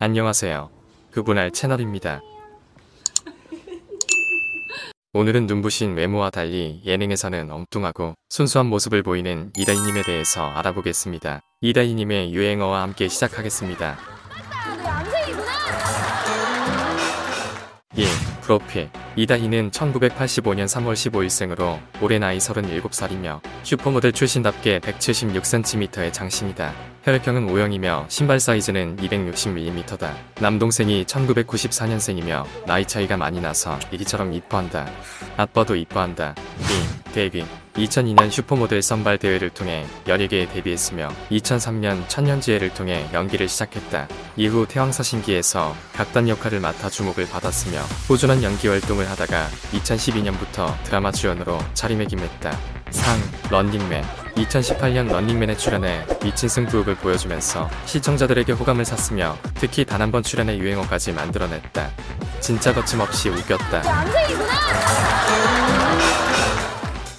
안녕하세요. 그분할 채널입니다. 오늘은 눈부신 외모와 달리 예능에서는 엉뚱하고 순수한 모습을 보이는 이다희님에 대해서 알아보겠습니다. 이다희님의 유행어와 함께 시작하겠습니다. 1. 프로필 이다희는 1985년 3월 15일생으로 올해 나이 37살이며 슈퍼모델 출신답게 176cm의 장신이다. 혈액형은 O형이며 신발 사이즈는 260mm다. 남동생이 1994년생이며 나이 차이가 많이 나서 이리처럼 이뻐한다. 아빠도 이뻐한다. 2. 데뷔 2002년 슈퍼모델 선발 대회를 통해 연예계에 데뷔했으며 2003년 천년지혜를 통해 연기를 시작했다. 이후 태왕사신기에서 각단 역할을 맡아 주목을 받았으며 꾸준한 연기 활동을 하다가 2012년부터 드라마 주연으로 자리매김했다. 상, 런닝맨 2018년 런닝맨에 출연해 미친 승부욕을 보여주면서 시청자들에게 호감을 샀으며 특히 단 한 번 출연해 유행어까지 만들어냈다. 진짜 거침없이 웃겼다.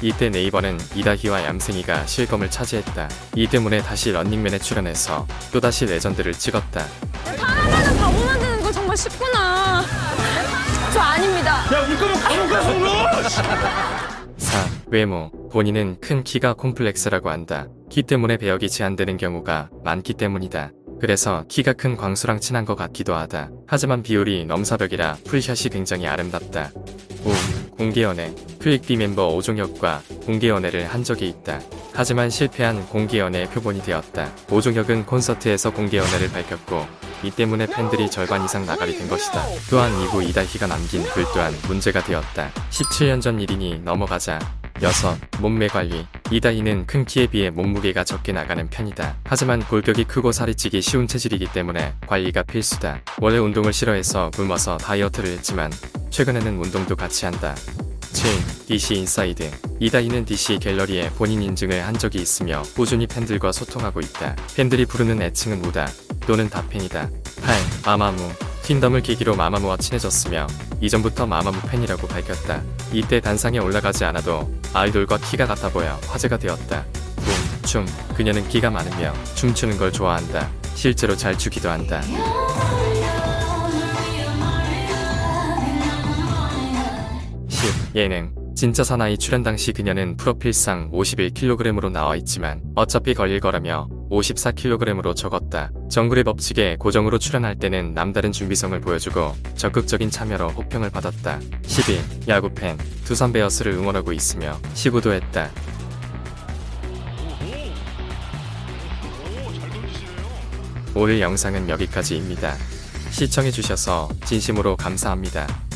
이때 네이버는 이다희와 얌생이가 실검을 차지했다. 이 때문에 다시 런닝맨에 출연해서 또다시 레전드를 찍었다. 하나하나 바보 만드는 거 정말 쉽구나. 저 아닙니다. 야, 울 거면 감옥 가서 울어! 4. 외모. 본인은 큰 키가 콤플렉스라고 한다. 키 때문에 배역이 제한되는 경우가 많기 때문이다. 그래서 키가 큰 광수랑 친한 것 같기도 하다. 하지만 비율이 넘사벽이라 풀샷이 굉장히 아름답다. 5. 공개연애. 큐익비 멤버 오종혁과 공개연애를 한 적이 있다. 하지만 실패한 공개연애의 표본이 되었다. 오종혁은 콘서트에서 공개연애를 밝혔고 이 때문에 팬들이 절반 이상 나가리 된 것이다. 또한 이후 이다희가 남긴 글 또한 문제가 되었다. 17년 전 일이니 넘어가자. 6. 몸매 관리. 이다희는 큰 키에 비해 몸무게가 적게 나가는 편이다. 하지만 골격이 크고 살이 찌기 쉬운 체질이기 때문에 관리가 필수다. 원래 운동을 싫어해서 굶어서 다이어트를 했지만 최근에는 운동도 같이 한다. 7. DC 인사이드. 이다희는 DC 갤러리에 본인 인증을 한 적이 있으며 꾸준히 팬들과 소통하고 있다. 팬들이 부르는 애칭은 무다 또는 다팬이다. 8. 마마무. 퀸덤을 계기로 마마무와 친해졌으며 이전부터 마마무 팬이라고 밝혔다. 이때 단상에 올라가지 않아도 아이돌과 키가 같아 보여 화제가 되었다. 9. 춤. 그녀는 끼가 많으며 춤추는 걸 좋아한다. 실제로 잘 추기도 한다. 10. 예능 진짜 사나이 출연 당시 그녀는 프로필상 51kg으로 나와 있지만 어차피 걸릴 거라며 54kg으로 적었다. 정글의 법칙에 고정으로 출연할 때는 남다른 준비성을 보여주고 적극적인 참여로 호평을 받았다. 12. 야구팬 두산 베어스를 응원하고 있으며 시구도 했다. 오늘 영상은 여기까지입니다. 시청해주셔서 진심으로 감사합니다.